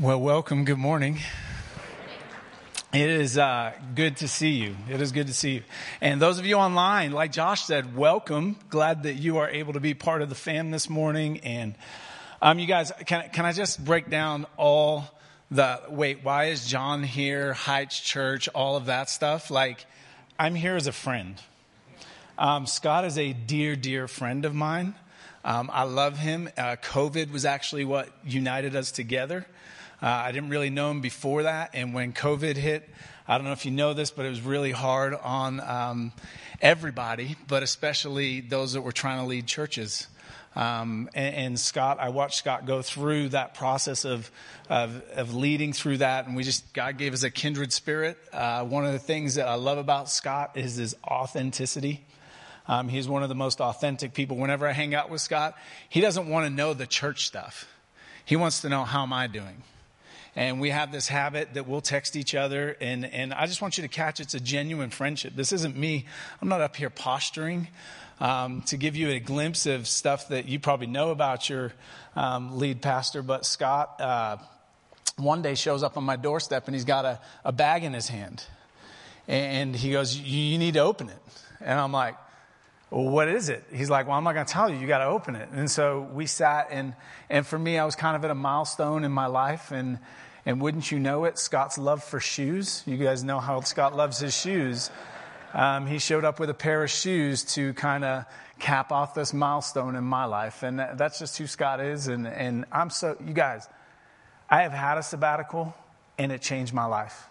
Well, welcome. Good morning. It is uh, good to see you. It is good to see you. And those of you online, like Josh said, welcome. Glad that you are able to be part of the fam this morning. And um, you guys, can, can I just break down all the wait, why is John here? Heights Church, all of that stuff. Like, I'm here as a friend. Um, Scott is a dear, dear friend of mine. Um, I love him. Uh, COVID was actually what united us together. Uh, I didn't really know him before that. And when COVID hit, I don't know if you know this, but it was really hard on um, everybody, but especially those that were trying to lead churches. Um, and, and, Scott, I watched Scott go through that process of, of, of, leading through that. And we just, God gave us a kindred spirit. Uh, one of the things that I love about Scott is his authenticity. Um, he's one of the most authentic people. Whenever I hang out with Scott, he doesn't want to know the church stuff. He wants to know, how am I doing? And we have this habit that we'll text each other. And, and i just want you to catch it's a genuine friendship. This isn't me. I'm not up here posturing um, to give you a glimpse of stuff that you probably know about your um, lead pastor. But scott uh, one day shows up on my doorstep and he's got a, a bag in his hand. And he goes you need to open it. And i'm like well, what is it? He's like, well, I'm not going to tell you. You got to open it. And so we sat and, and for me, I was kind of at a milestone in my life. And, and wouldn't you know it, Scott's love for shoes. You guys know how Scott loves his shoes. Um, he showed up with a pair of shoes to kind of cap off this milestone in my life. And that's just who Scott is. And, and I'm so, you guys, I have had a sabbatical and it changed my life.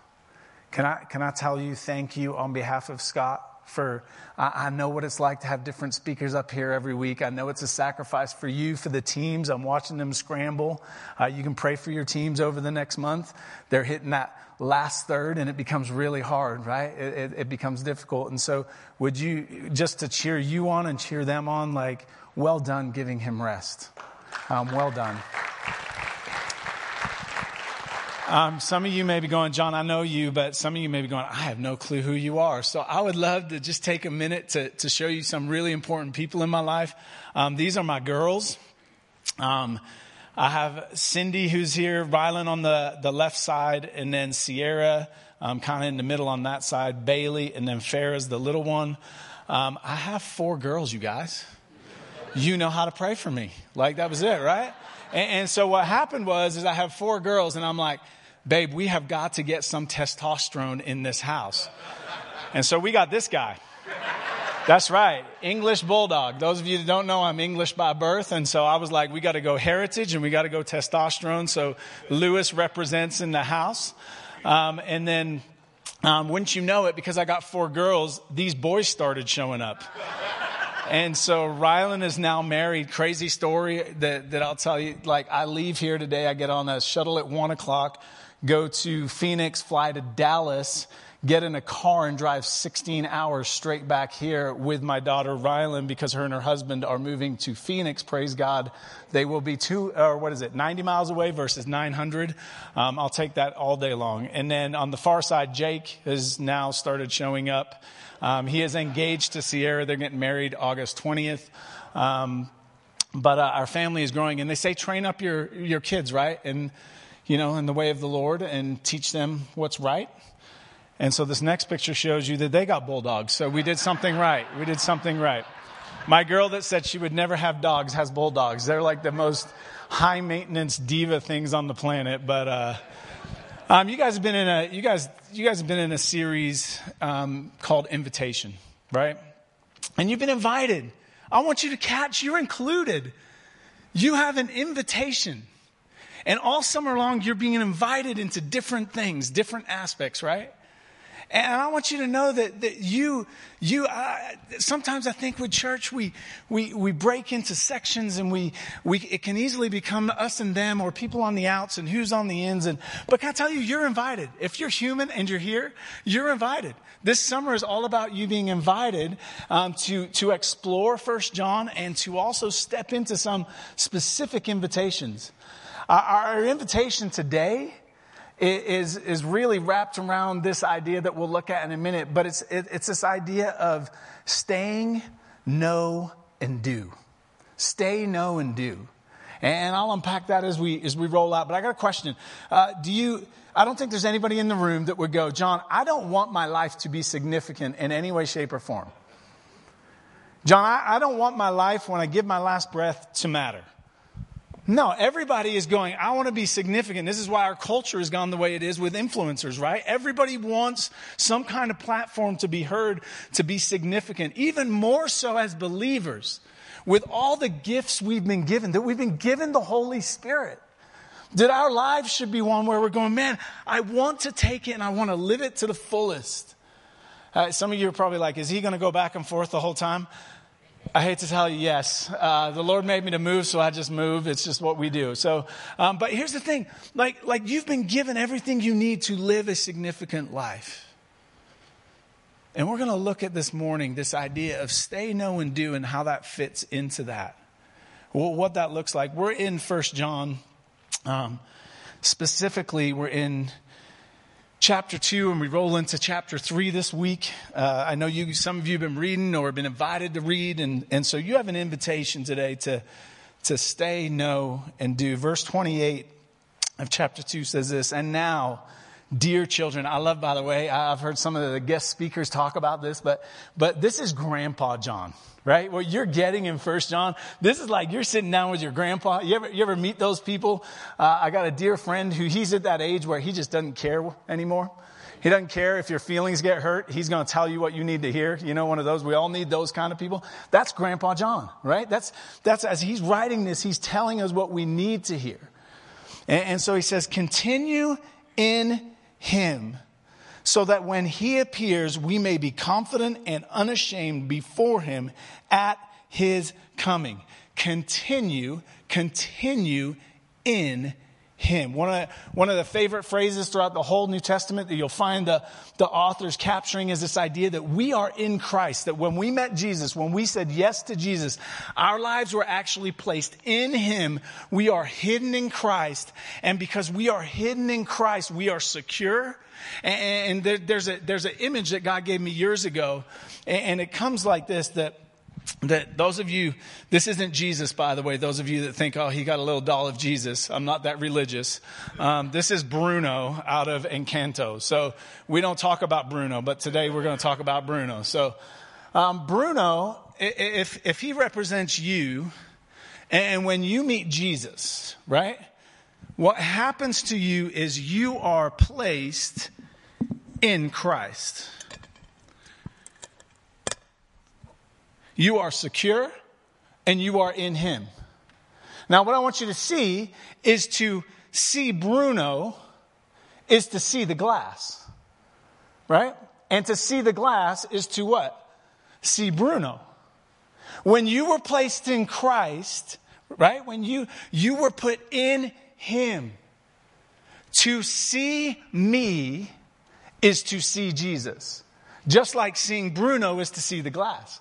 Can I, can I tell you thank you on behalf of Scott? For I, I, know what it's like to have different speakers up here every week. I know it's a sacrifice for you, for the teams. I'm watching them scramble. Uh, you can pray for your teams over the next month. They're hitting that last third and it becomes really hard, right? It, it, it becomes difficult. And so would you, just to cheer you on and cheer them on, like, well done giving him rest. Um, well done. Um, some of you may be going, John, I know you, but some of you may be going, I have no clue who you are. So I would love to just take a minute to, to show you some really important people in my life. Um, these are my girls. Um, I have Cindy who's here, Rylan on the, the left side, and then Sierra, um, kind of in the middle on that side, Bailey, and then Farah's the little one. Um, I have four girls, you guys. You know how to pray for me. Like that was it, right? And, and so what happened was, is I have four girls, and I'm like, babe, we have got to get some testosterone in this house. And so we got this guy. That's right. English bulldog. Those of you that don't know, I'm English by birth. And so I was like, we got to go heritage and we got to go testosterone. So Lewis represents in the house. Um, and then, um, wouldn't you know it, because I got four girls, these boys started showing up. And so Rylan is now married. Crazy story that, that I'll tell you. Like, I leave here today. I get on a shuttle at one o'clock go to Phoenix, fly to Dallas, get in a car and drive 16 hours straight back here with my daughter Rylan because her and her husband are moving to Phoenix. Praise God. They will be two, or what is it, 90 miles away versus 900. Um, I'll take that all day long. And then on the far side, Jake has now started showing up. Um, he is engaged to Sierra. They're getting married August 20th. Um, but uh, our family is growing, and they say train up your your kids, right? And you know, in the way of the Lord and teach them what's right. And so this next picture shows you that they got bulldogs. So we did something right. We did something right. My girl that said she would never have dogs has bulldogs. They're like the most high maintenance diva things on the planet. But, uh, um, you guys have been in a, you guys, you guys have been in a series, um, called Invitation, right? And you've been invited. I want you to catch, you're included. You have an invitation. And all summer long, you're being invited into different things, different aspects, right? And I want you to know that, that you, you, uh, sometimes I think with church, we, we, we break into sections and we, we, it can easily become us and them or people on the outs and who's on the ins. And, but can I tell you, you're invited. If you're human and you're here, you're invited. This summer is all about you being invited, um, to, to explore First John and to also step into some specific invitations. Our invitation today is, is really wrapped around this idea that we'll look at in a minute, but it's, it, it's this idea of staying, know, and do. Stay, know, and do. And I'll unpack that as we, as we roll out. But I got a question. Uh, do you, I don't think there's anybody in the room that would go, John, I don't want my life to be significant in any way, shape, or form. John, I, I don't want my life when I give my last breath to matter. No, everybody is going, I want to be significant. This is why our culture has gone the way it is with influencers, right? Everybody wants some kind of platform to be heard, to be significant, even more so as believers with all the gifts we've been given, that we've been given the Holy Spirit. That our lives should be one where we're going, man, I want to take it and I want to live it to the fullest. Uh, some of you are probably like, is he going to go back and forth the whole time? I hate to tell you, yes. Uh, the Lord made me to move, so I just move. It's just what we do. So, um, but here's the thing: like, like you've been given everything you need to live a significant life. And we're going to look at this morning this idea of stay, know, and do, and how that fits into that. Well, what that looks like. We're in First John. Um, specifically, we're in chapter 2 and we roll into chapter 3 this week. Uh, i know you some of you have been reading or been invited to read and, and so you have an invitation today to, to stay know and do. Verse 28 of chapter 2 says this and now dear children i love by the way i've heard some of the guest speakers talk about this but but this is grandpa john right? What you're getting in First John, this is like you're sitting down with your grandpa. You ever, you ever meet those people? Uh, I got a dear friend who he's at that age where he just doesn't care anymore. He doesn't care if your feelings get hurt. He's going to tell you what you need to hear. You know, one of those. We all need those kind of people. That's Grandpa John, right? That's, that's as he's writing this, he's telling us what we need to hear. And, and so he says, continue in him so that when he appears, we may be confident and unashamed before him at his coming. Continue, continue in him. One of, one of the favorite phrases throughout the whole New Testament that you'll find the, the authors capturing is this idea that we are in Christ, that when we met Jesus, when we said yes to Jesus, our lives were actually placed in him. We are hidden in Christ. And because we are hidden in Christ, we are secure and, and there's a, there's an image that God gave me years ago, and, and it comes like this that, that those of you, this isn't Jesus, by the way, those of you that think, oh, he got a little doll of Jesus. I'm not that religious. Um, this is Bruno out of Encanto. So we don't talk about Bruno, but today we're going to talk about Bruno. So, um, Bruno, if, if he represents you, and when you meet Jesus, right? What happens to you is you are placed in Christ. You are secure and you are in Him. Now, what I want you to see is to see Bruno is to see the glass, right? And to see the glass is to what? See Bruno. When you were placed in Christ, right? When you, you were put in him. To see me is to see Jesus. Just like seeing Bruno is to see the glass.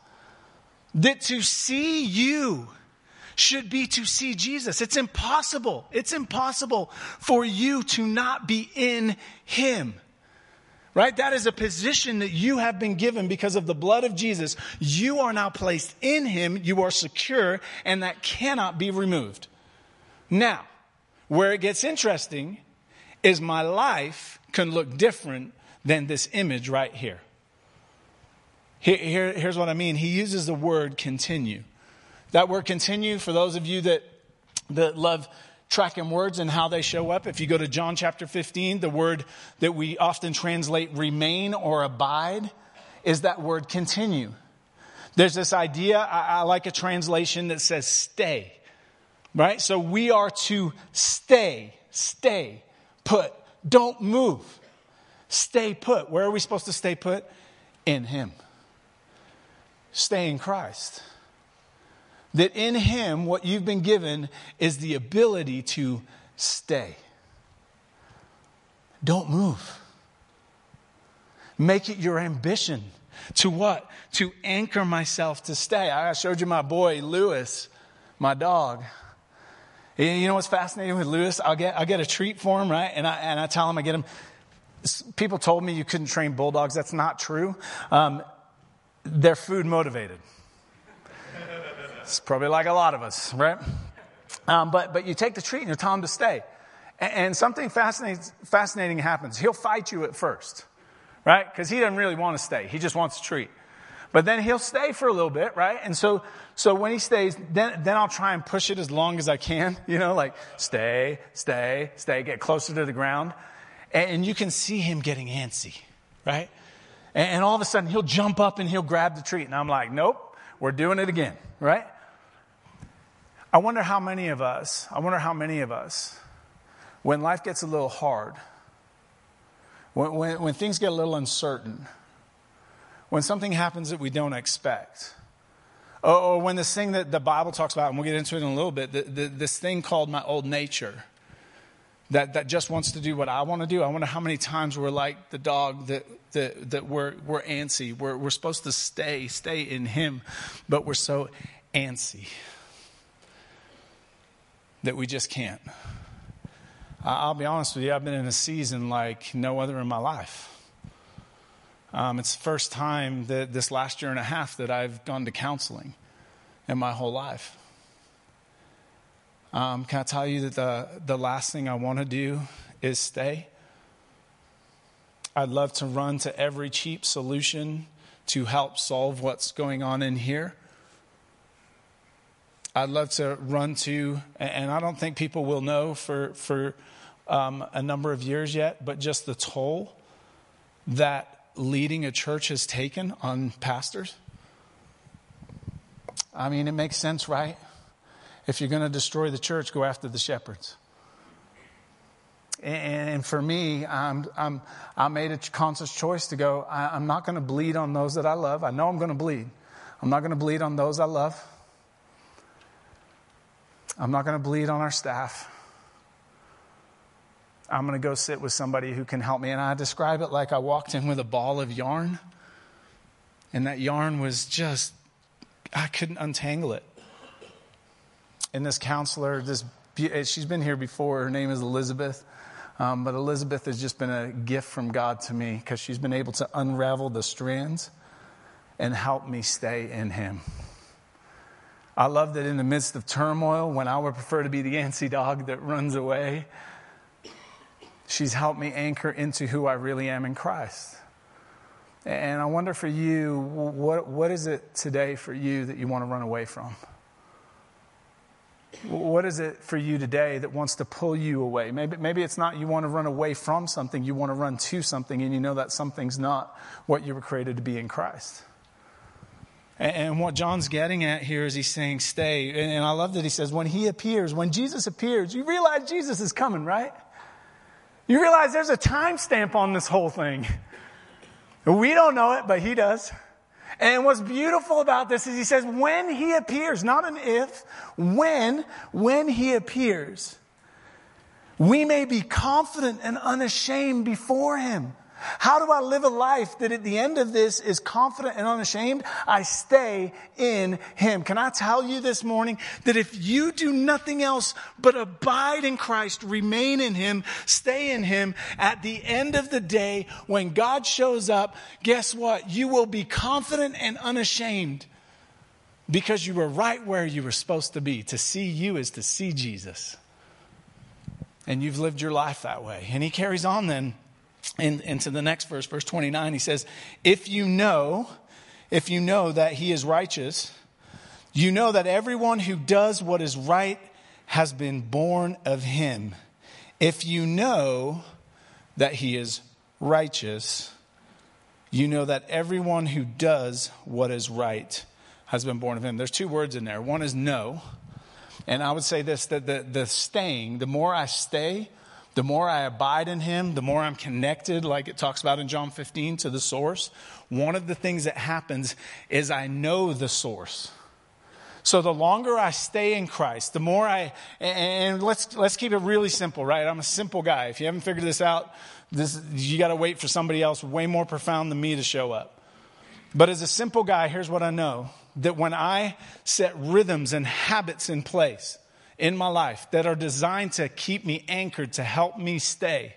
That to see you should be to see Jesus. It's impossible. It's impossible for you to not be in Him. Right? That is a position that you have been given because of the blood of Jesus. You are now placed in Him. You are secure and that cannot be removed. Now, where it gets interesting is my life can look different than this image right here. Here, here here's what I mean. He uses the word continue. That word continue, for those of you that, that love tracking words and how they show up, if you go to John chapter 15, the word that we often translate remain or abide is that word continue. There's this idea, I, I like a translation that says stay. Right? So we are to stay, stay put. Don't move. Stay put. Where are we supposed to stay put? In Him. Stay in Christ. That in Him, what you've been given is the ability to stay. Don't move. Make it your ambition to what? To anchor myself to stay. I showed you my boy, Lewis, my dog. You know what's fascinating with Lewis? I'll get, I'll get a treat for him, right? And I, and I tell him I get him. People told me you couldn't train bulldogs. That's not true. Um, they're food motivated. It's probably like a lot of us, right? Um, but, but you take the treat and you tell him to stay. And, and something fascinating, fascinating happens. He'll fight you at first, right? Because he doesn't really want to stay. He just wants a treat. But then he'll stay for a little bit, right? And so, so when he stays, then, then I'll try and push it as long as I can, you know, like stay, stay, stay, get closer to the ground. And, and you can see him getting antsy, right? And, and all of a sudden he'll jump up and he'll grab the treat. And I'm like, nope, we're doing it again, right? I wonder how many of us, I wonder how many of us, when life gets a little hard, when, when, when things get a little uncertain, when something happens that we don't expect, or, or, when this thing that the Bible talks about, and we'll get into it in a little bit, the, the, this thing called my old nature, that, that just wants to do what I want to do. I wonder how many times we're like the dog that, that, that we're, we're antsy. We're, we're supposed to stay, stay in Him, but we're so antsy that we just can't. I'll be honest with you, I've been in a season like no other in my life. Um, it's the first time that this last year and a half that I've gone to counseling in my whole life. Um, can I tell you that the, the last thing I want to do is stay? I'd love to run to every cheap solution to help solve what's going on in here. I'd love to run to, and I don't think people will know for, for um, a number of years yet, but just the toll that leading a church has taken on pastors. I mean, it makes sense, right? If you're going to destroy the church, go after the shepherds. And for me, I'm, I'm, i made a conscious choice to go, I, I'm not going to bleed on those that I love. I know I'm going to bleed. I'm not going to bleed on those I love. I'm not going to bleed on our staff. I'm going to go sit with somebody who can help me. And I describe it like I walked in with a ball of yarn, and that yarn was just, I couldn't untangle it. And this counselor, this, she's been here before. Her name is Elizabeth. Um, but Elizabeth has just been a gift from God to me because she's been able to unravel the strands and help me stay in Him. I love that in the midst of turmoil, when I would prefer to be the antsy dog that runs away, she's helped me anchor into who I really am in Christ. And I wonder for you, what, what is it today for you that you want to run away from? What is it for you today that wants to pull you away? Maybe, maybe it's not you want to run away from something, you want to run to something, and you know that something's not what you were created to be in Christ. And what John's getting at here is he's saying, stay. And I love that he says, when he appears, when Jesus appears, you realize Jesus is coming, right? You realize there's a timestamp on this whole thing. We don't know it, but he does. And what's beautiful about this is he says, when he appears, not an if, when, when he appears, we may be confident and unashamed before him. How do I live a life that at the end of this is confident and unashamed? I stay in Him. Can I tell you this morning that if you do nothing else but abide in Christ, remain in Him, stay in Him, at the end of the day, when God shows up, guess what? You will be confident and unashamed because you were right where you were supposed to be. To see you is to see Jesus. And you've lived your life that way. And He carries on then in, into the next verse, verse 29, he says, If you know, if you know that he is righteous, you know that everyone who does what is right has been born of him. If you know that he is righteous, you know that everyone who does what is right has been born of him. There's two words in there. One is know. And I would say this that the, the staying, the more I stay, the more I abide in him, the more I'm connected, like it talks about in John 15, to the source. One of the things that happens is I know the source. So the longer I stay in Christ, the more I, and let's, let's keep it really simple, right? I'm a simple guy. If you haven't figured this out, this, you got to wait for somebody else way more profound than me to show up. But as a simple guy, here's what I know that when I set rhythms and habits in place, in my life that are designed to keep me anchored, to help me stay.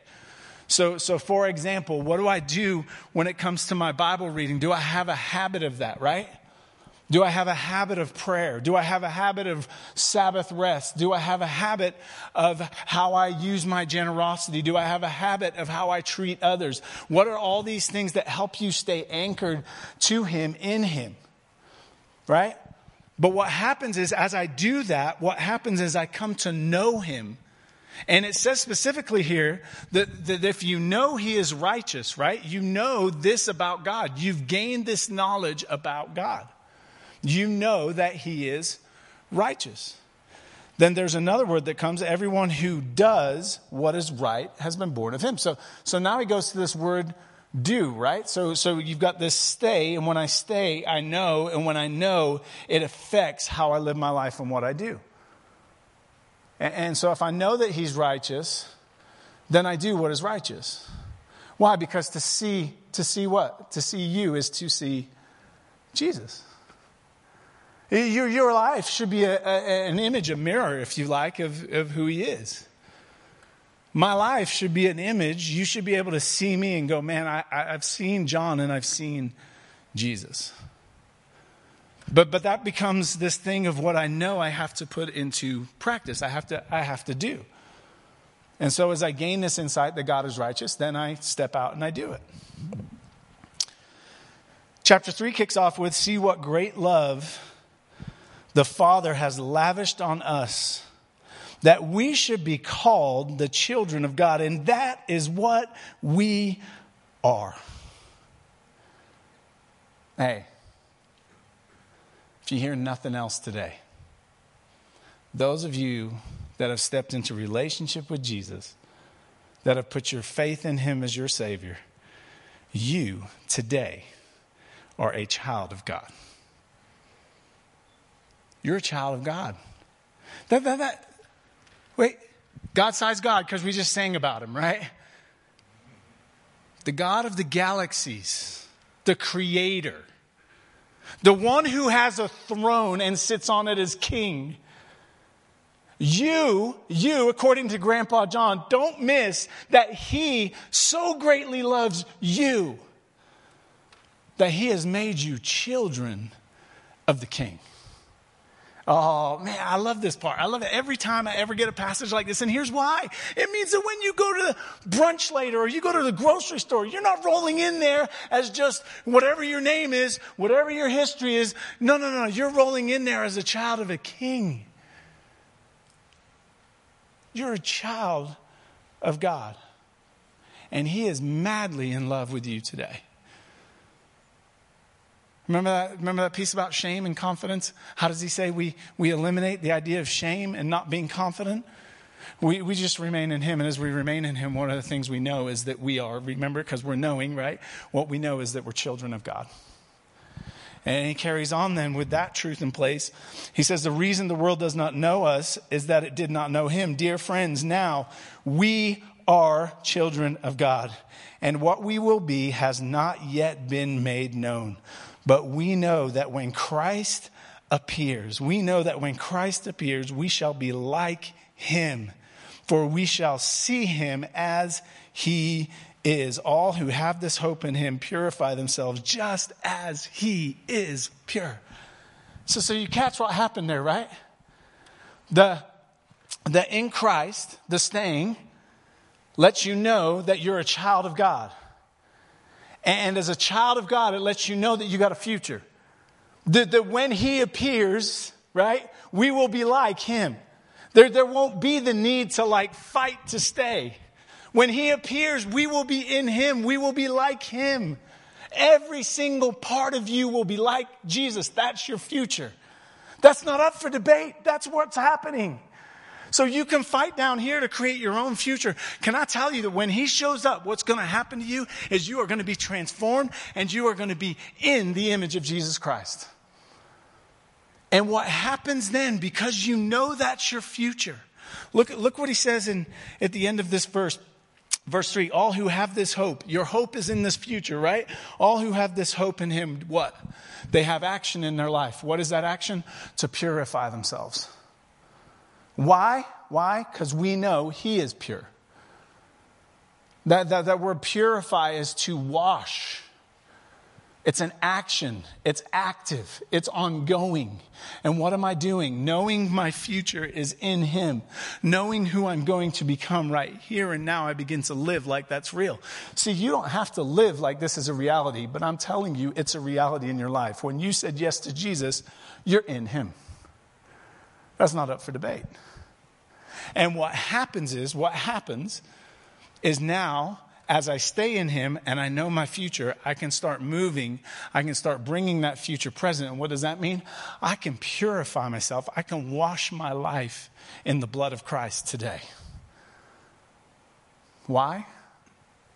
So, so for example, what do I do when it comes to my Bible reading? Do I have a habit of that, right? Do I have a habit of prayer? Do I have a habit of Sabbath rest? Do I have a habit of how I use my generosity? Do I have a habit of how I treat others? What are all these things that help you stay anchored to Him in Him? Right? But what happens is, as I do that, what happens is I come to know Him. And it says specifically here that, that if you know He is righteous, right? You know this about God. You've gained this knowledge about God you know that he is righteous. Then there's another word that comes everyone who does what is right has been born of him. So, so now he goes to this word do, right? So, so you've got this stay, and when I stay, I know, and when I know, it affects how I live my life and what I do. And, and so if I know that he's righteous, then I do what is righteous. Why? Because to see, to see what? To see you is to see Jesus. Your, your life should be a, a, an image, a mirror, if you like, of, of who He is. My life should be an image. You should be able to see me and go, man, I, I've seen John and I've seen Jesus. But, but that becomes this thing of what I know I have to put into practice. I have to, I have to do. And so as I gain this insight that God is righteous, then I step out and I do it. Chapter 3 kicks off with See what great love the Father has lavished on us that we should be called the children of God. And that is what we are. Hey, if you hear nothing else today, those of you that have stepped into relationship with Jesus, that have put your faith in Him as your Savior, you today are a child of God. You're a child of God. That, that, that, wait, God sized God, because we just sang about him, right? The God of the galaxies, the creator, the one who has a throne and sits on it as king. You, you, according to Grandpa John, don't miss that he so greatly loves you that he has made you children of the king. Oh man, I love this part. I love it every time I ever get a passage like this. And here's why. It means that when you go to the brunch later or you go to the grocery store, you're not rolling in there as just whatever your name is, whatever your history is. No, no, no. You're rolling in there as a child of a king. You're a child of God. And he is madly in love with you today. Remember that, remember that piece about shame and confidence? How does he say we, we eliminate the idea of shame and not being confident? We, we just remain in him. And as we remain in him, one of the things we know is that we are, remember, because we're knowing, right? What we know is that we're children of God. And he carries on then with that truth in place. He says, The reason the world does not know us is that it did not know him. Dear friends, now we are children of God, and what we will be has not yet been made known. But we know that when Christ appears, we know that when Christ appears, we shall be like him, for we shall see him as he is. All who have this hope in him purify themselves just as he is pure. So, so you catch what happened there, right? The, the in Christ, the staying, lets you know that you're a child of God. And as a child of God, it lets you know that you got a future. That, that when He appears, right, we will be like Him. There, there won't be the need to like fight to stay. When He appears, we will be in Him. We will be like Him. Every single part of you will be like Jesus. That's your future. That's not up for debate. That's what's happening. So you can fight down here to create your own future. Can I tell you that when he shows up, what's going to happen to you is you are going to be transformed and you are going to be in the image of Jesus Christ. And what happens then, because you know that's your future, look, look what he says in, at the end of this verse. Verse 3 All who have this hope, your hope is in this future, right? All who have this hope in him, what? They have action in their life. What is that action? To purify themselves. Why? Why? Because we know He is pure. That, that, that word purify is to wash. It's an action. It's active. It's ongoing. And what am I doing? Knowing my future is in Him. Knowing who I'm going to become right here and now, I begin to live like that's real. See, you don't have to live like this is a reality, but I'm telling you, it's a reality in your life. When you said yes to Jesus, you're in Him. That's not up for debate. And what happens is, what happens is now as I stay in Him and I know my future, I can start moving. I can start bringing that future present. And what does that mean? I can purify myself. I can wash my life in the blood of Christ today. Why?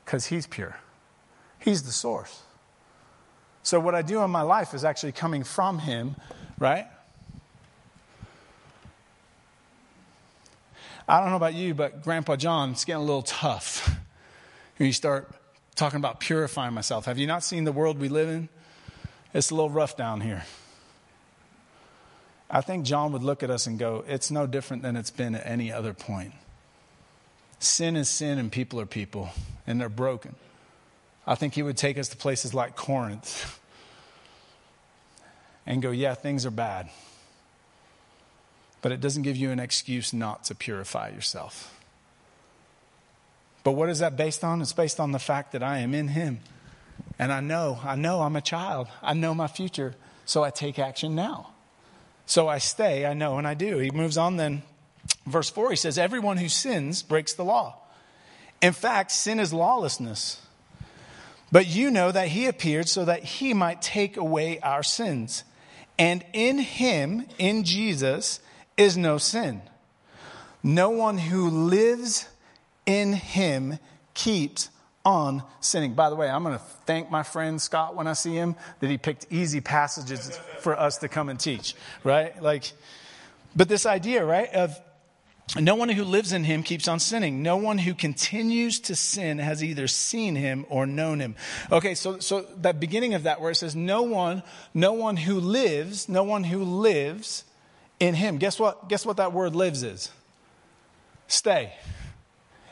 Because He's pure, He's the source. So, what I do in my life is actually coming from Him, right? I don't know about you, but Grandpa John, it's getting a little tough when you start talking about purifying myself. Have you not seen the world we live in? It's a little rough down here. I think John would look at us and go, It's no different than it's been at any other point. Sin is sin, and people are people, and they're broken. I think he would take us to places like Corinth and go, Yeah, things are bad. But it doesn't give you an excuse not to purify yourself. But what is that based on? It's based on the fact that I am in Him. And I know, I know I'm a child. I know my future. So I take action now. So I stay, I know, and I do. He moves on then. Verse 4, he says, Everyone who sins breaks the law. In fact, sin is lawlessness. But you know that he appeared so that he might take away our sins. And in him, in Jesus, is no sin. No one who lives in him keeps on sinning. By the way, I'm going to thank my friend Scott when I see him that he picked easy passages for us to come and teach, right? Like, but this idea, right, of no one who lives in him keeps on sinning. No one who continues to sin has either seen him or known him. Okay, so, so that beginning of that where it says no one, no one who lives, no one who lives in him. Guess what? Guess what that word lives is? Stay.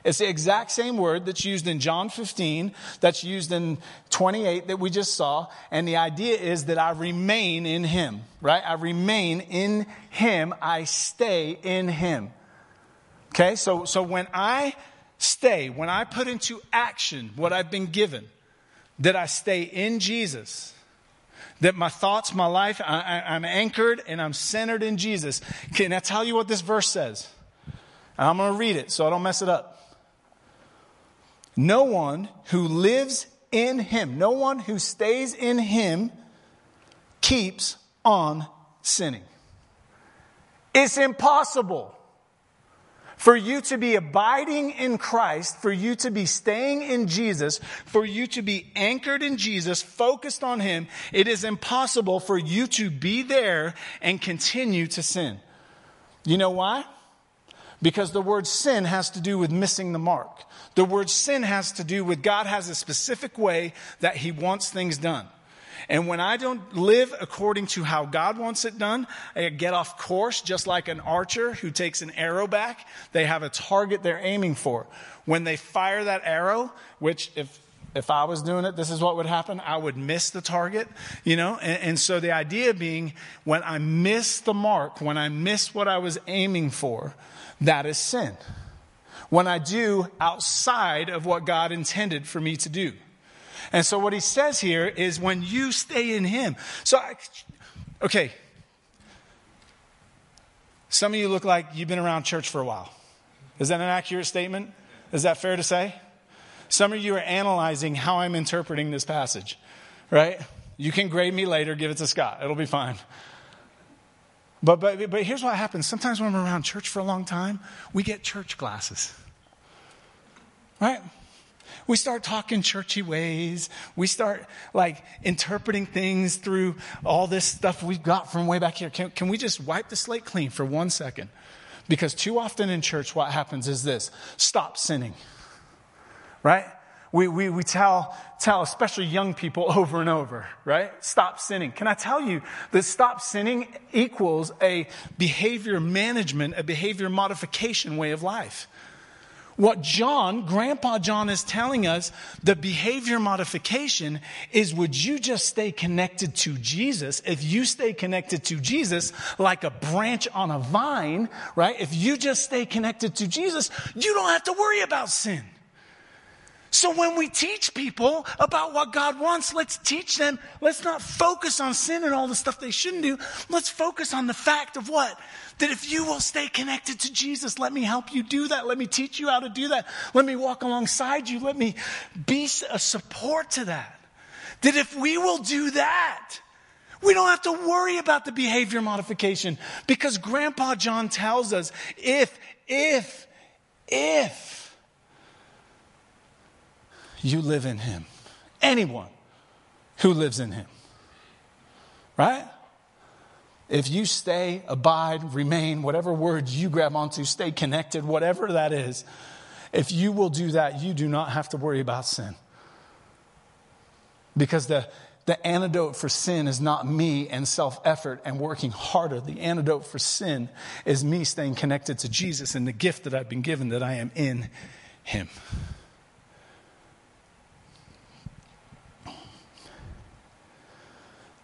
It's the exact same word that's used in John 15, that's used in 28 that we just saw. And the idea is that I remain in Him, right? I remain in Him. I stay in Him. Okay, so, so when I stay, when I put into action what I've been given, that I stay in Jesus, that my thoughts, my life, I, am anchored and I'm centered in Jesus. Can I tell you what this verse says? I'm going to read it so I don't mess it up. No one who lives in him, no one who stays in him, keeps on sinning. It's impossible for you to be abiding in Christ, for you to be staying in Jesus, for you to be anchored in Jesus, focused on Him. It is impossible for you to be there and continue to sin. You know why? Because the word sin has to do with missing the mark. The word sin has to do with God has a specific way that He wants things done. And when I don't live according to how God wants it done, I get off course, just like an archer who takes an arrow back. They have a target they're aiming for. When they fire that arrow, which if if I was doing it, this is what would happen. I would miss the target, you know? And, and, so the idea being when I miss the mark, when I miss what I was aiming for, that is sin. When I do outside of what God intended for me to do. And so what he says here is when you stay in him. So, I, okay. Some of you look like you've been around church for a while. Is that an accurate statement? Is that fair to say? Some of you are analyzing how I'm interpreting this passage, right? You can grade me later, give it to Scott. It'll be fine. But, but, but here's what happens. Sometimes when we're around church for a long time, we get church glasses. Right? We start talking churchy ways. We start like interpreting things through all this stuff we've got from way back here. Can, can we just wipe the slate clean for one second? Because too often in church, what happens is this stop sinning. Right? we, we, we tell, tell especially young people over and over, right? Stop sinning. Can I tell you that stop sinning equals a behavior management, a behavior modification way of life? What John, Grandpa John, is telling us the behavior modification is would you just stay connected to Jesus? If you stay connected to Jesus like a branch on a vine, right? If you just stay connected to Jesus, you don't have to worry about sin. So when we teach people about what God wants, let's teach them. Let's not focus on sin and all the stuff they shouldn't do. Let's focus on the fact of what? That if you will stay connected to Jesus, let me help you do that. Let me teach you how to do that. Let me walk alongside you. Let me be a support to that. That if we will do that, we don't have to worry about the behavior modification because Grandpa John tells us if, if, if you live in him. Anyone who lives in him. Right? If you stay, abide, remain, whatever words you grab onto, stay connected, whatever that is, if you will do that, you do not have to worry about sin. Because the, the antidote for sin is not me and self effort and working harder. The antidote for sin is me staying connected to Jesus and the gift that I've been given that I am in Him.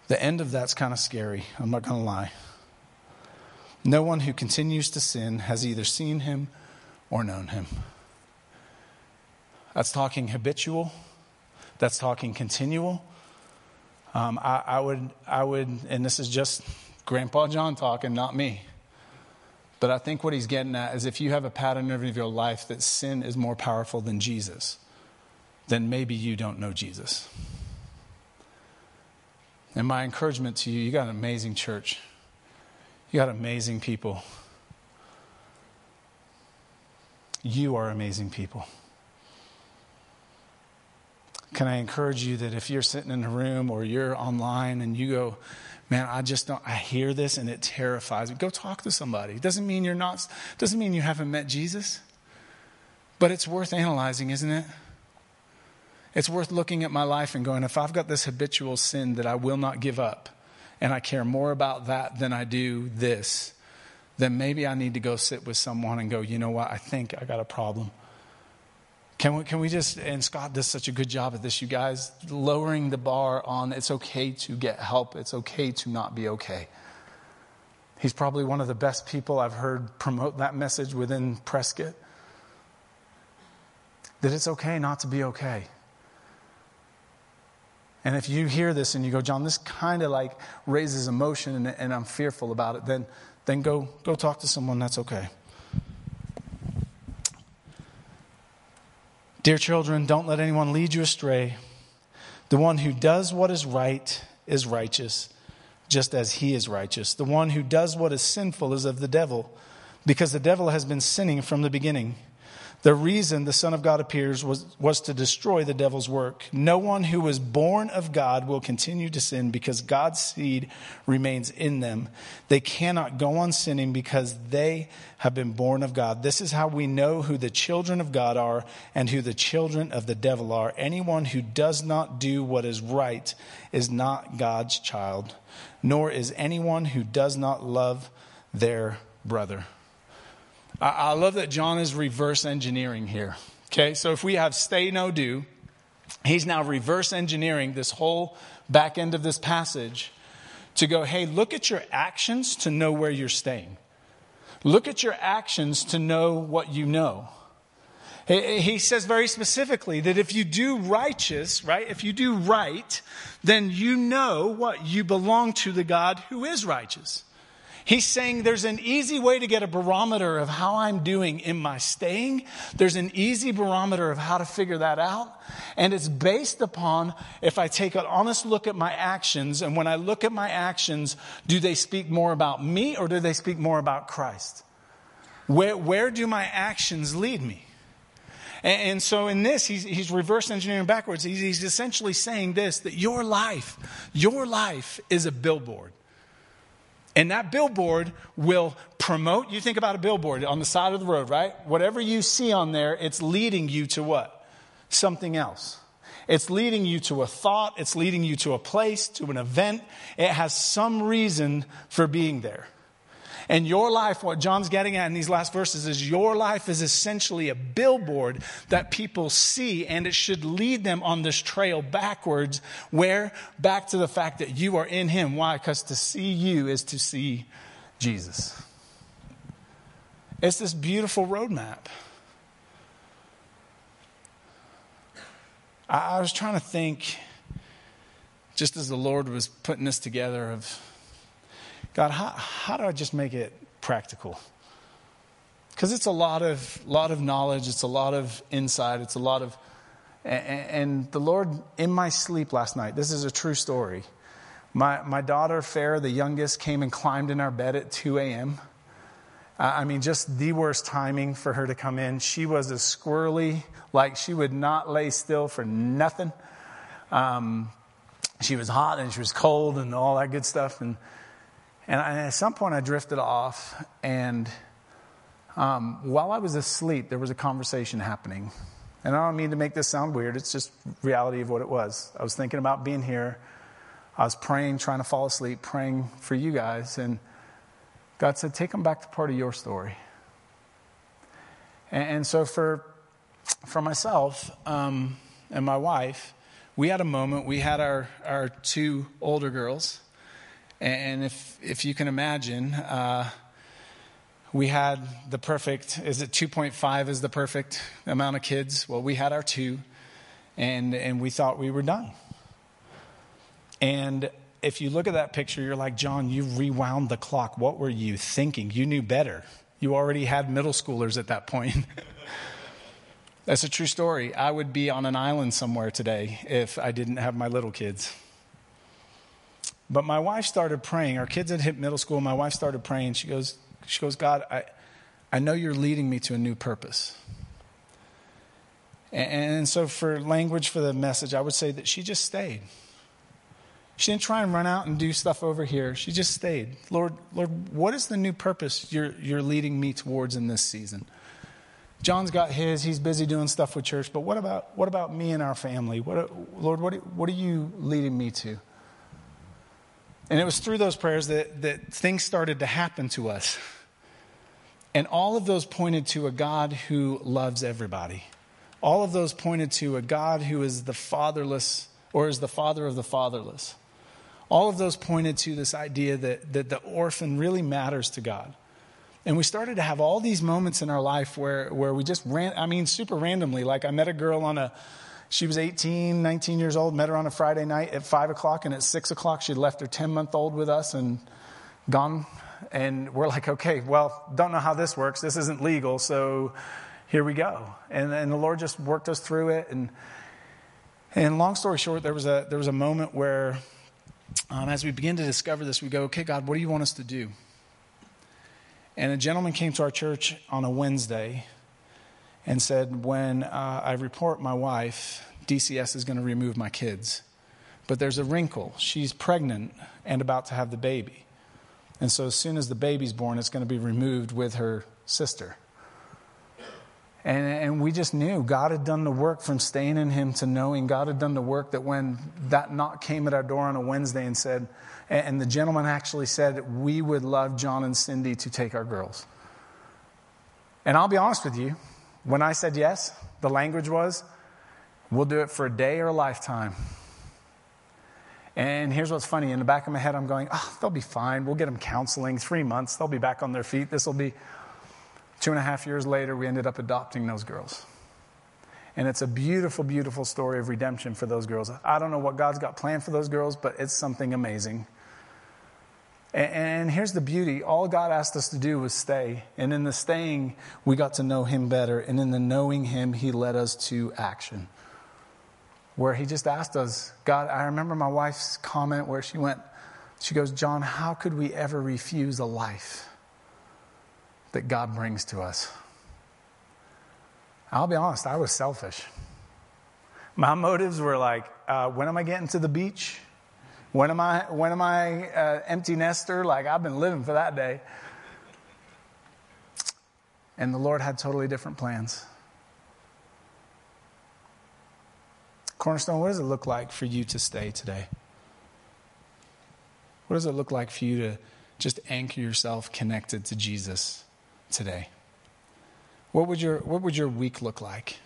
The end of that's kind of scary. I'm not going to lie. No one who continues to sin has either seen him or known him. That's talking habitual. That's talking continual. Um, I, I, would, I would, and this is just Grandpa John talking, not me. But I think what he's getting at is if you have a pattern of your life that sin is more powerful than Jesus, then maybe you don't know Jesus. And my encouragement to you, you got an amazing church. You got amazing people. You are amazing people. Can I encourage you that if you're sitting in a room or you're online and you go, man, I just don't, I hear this and it terrifies me, go talk to somebody. It doesn't mean you're not, doesn't mean you haven't met Jesus, but it's worth analyzing, isn't it? It's worth looking at my life and going, if I've got this habitual sin that I will not give up, and I care more about that than I do this, then maybe I need to go sit with someone and go, you know what, I think I got a problem. Can we, can we just, and Scott does such a good job at this, you guys, lowering the bar on it's okay to get help, it's okay to not be okay. He's probably one of the best people I've heard promote that message within Prescott. That it's okay not to be okay. And if you hear this and you go, John, this kind of like raises emotion and, and, I'm fearful about it, then, then go, go talk to someone. That's okay. Dear children, don't let anyone lead you astray. The one who does what is right is righteous, just as he is righteous. The one who does what is sinful is of the devil, because the devil has been sinning from the beginning. The reason the Son of God appears was, was to destroy the devil's work. No one who was born of God will continue to sin because God's seed remains in them. They cannot go on sinning because they have been born of God. This is how we know who the children of God are and who the children of the devil are. Anyone who does not do what is right is not God's child, nor is anyone who does not love their brother. I love that John is reverse engineering here. Okay, so if we have stay, know, do, he's now reverse engineering this whole back end of this passage to go, hey, look at your actions to know where you're staying. Look at your actions to know what you know. He says very specifically that if you do righteous, right, if you do right, then you know what you belong to the God who is righteous. He's saying there's an easy way to get a barometer of how I'm doing in my staying. There's an easy barometer of how to figure that out. And it's based upon if I take an honest look at my actions. And when I look at my actions, do they speak more about me or do they speak more about Christ? Where, where do my actions lead me? And, and so in this, he's, he's reverse engineering backwards. He's, he's essentially saying this that your life, your life is a billboard. And that billboard will promote. You think about a billboard on the side of the road, right? Whatever you see on there, it's leading you to what? Something else. It's leading you to a thought. It's leading you to a place, to an event. It has some reason for being there. And your life, what John's getting at in these last verses, is your life is essentially a billboard that people see, and it should lead them on this trail backwards, where? Back to the fact that you are in Him. Why? Because to see you is to see Jesus. It's this beautiful roadmap. I, was trying to think, just as the Lord was putting this together, of God, how, how do I just make it practical? Because it's a lot of, lot of knowledge, it's a lot of insight, it's a lot of. And, and the Lord, in my sleep last night, this is a true story. My, my daughter, Fair, the youngest, came and climbed in our bed at 2 a.m. I mean, just the worst timing for her to come in. She was as squirrely, like she would not lay still for nothing. Um, she was hot and she was cold and all that good stuff. And and I, at some point, I drifted off, and um, while I was asleep, there was a conversation happening. And I don't mean to make this sound weird, it's just reality of what it was. I was thinking about being here. I was praying, trying to fall asleep, praying for you guys. And God said, Take them back to part of your story. And, and so for, for myself um, and my wife, we had a moment. We had our, our two older girls. And if, if you can imagine, uh, we had the perfect, is it 2.5 is the perfect amount of kids? Well, we had our two, and, and we thought we were done. And if you look at that picture, you're like, John, you rewound the clock. What were you thinking? You knew better. You already had middle schoolers at that point. That's a true story. I would be on an island somewhere today if I didn't have my little kids. But my wife started praying. Our kids had hit middle school. My wife started praying. She goes, she goes, God, I, I know you're leading me to a new purpose. And, and so, for language for the message, I would say that she just stayed. She didn't try and run out and do stuff over here. She just stayed. Lord, Lord, what is the new purpose you're, you're leading me towards in this season? John's got his. He's busy doing stuff with church. But what about, what about me and our family? What, Lord, what, what are you leading me to? And it was through those prayers that, that things started to happen to us. And all of those pointed to a God who loves everybody. All of those pointed to a God who is the fatherless or is the father of the fatherless. All of those pointed to this idea that, that the orphan really matters to God. And we started to have all these moments in our life where, where we just ran, I mean, super randomly. Like I met a girl on a, she was 18, 19 years old, met her on a Friday night at 5 o'clock, and at 6 o'clock, she'd left her 10 month old with us and gone. And we're like, okay, well, don't know how this works. This isn't legal, so here we go. And, and the Lord just worked us through it. And, and long story short, there was a, there was a moment where, um, as we begin to discover this, we go, okay, God, what do you want us to do? And a gentleman came to our church on a Wednesday and said, When uh, I report my wife, DCS is going to remove my kids. But there's a wrinkle. She's pregnant and about to have the baby. And so as soon as the baby's born, it's going to be removed with her sister. And, and we just knew God had done the work from staying in Him to knowing God had done the work that when that knock came at our door on a Wednesday and said, and the gentleman actually said, We would love John and Cindy to take our girls. And I'll be honest with you, when I said yes, the language was, we'll do it for a day or a lifetime. And here's what's funny in the back of my head, I'm going, oh, they'll be fine. We'll get them counseling, three months, they'll be back on their feet. This will be two and a half years later, we ended up adopting those girls. And it's a beautiful, beautiful story of redemption for those girls. I don't know what God's got planned for those girls, but it's something amazing. And here's the beauty all God asked us to do was stay. And in the staying, we got to know Him better. And in the knowing Him, He led us to action. Where He just asked us, God, I remember my wife's comment where she went, she goes, John, how could we ever refuse a life that God brings to us? I'll be honest, I was selfish. My motives were like, uh, when am I getting to the beach? When am I, when am I uh, empty nester? Like I've been living for that day. And the Lord had totally different plans. Cornerstone, what does it look like for you to stay today? What does it look like for you to, just anchor yourself connected to Jesus today. What would your, what would your week look like?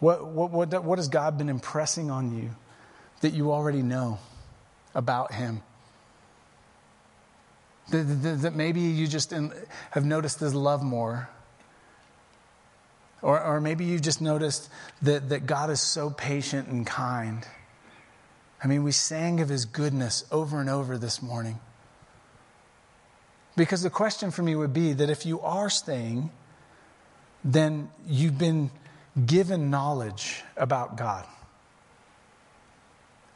What, what, what, what has God been impressing on you that you already know about Him? That, that, that maybe you just have noticed His love more. Or, or maybe you just noticed that, that God is so patient and kind. I mean, we sang of His goodness over and over this morning. Because the question for me would be that if you are staying, then you've been given knowledge about God.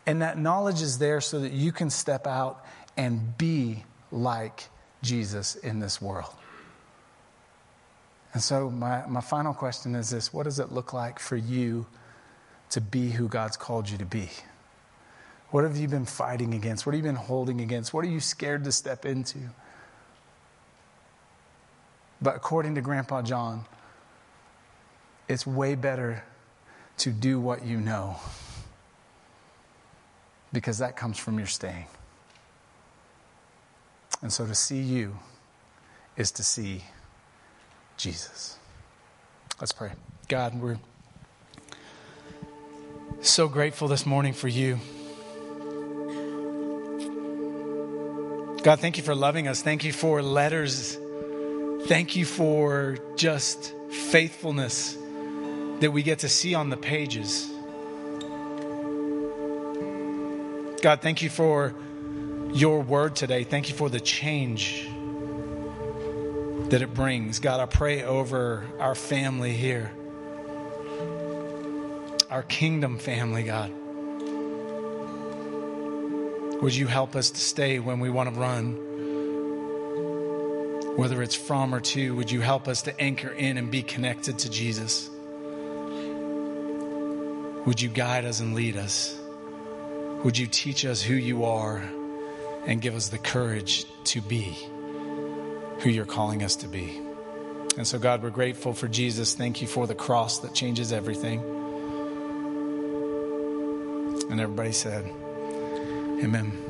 And that knowledge is there so that you can step out and be like Jesus in this world. And so, my, my final question is this What does it look like for you to be who God's called you to be? What have you been fighting against? What have you been holding against? What are you scared to step into? But according to Grandpa John, it's way better to do what you know because that comes from your staying. And so to see you is to see Jesus. Let's pray. God, we're so grateful this morning for you. God, thank you for loving us. Thank you for letters. Thank you for just faithfulness that we get to see on the pages. God, thank you for your word today. Thank you for the change that it brings. God, I pray over our family here, our kingdom family, God. Would you help us to stay when we want to run? Whether it's from or to, would you help us to anchor in and be connected to Jesus? Would you guide us and lead us? Would you teach us who you are and give us the courage to be who you're calling us to be? And so, God, we're grateful for Jesus. Thank you for the cross that changes everything. And everybody said, Amen.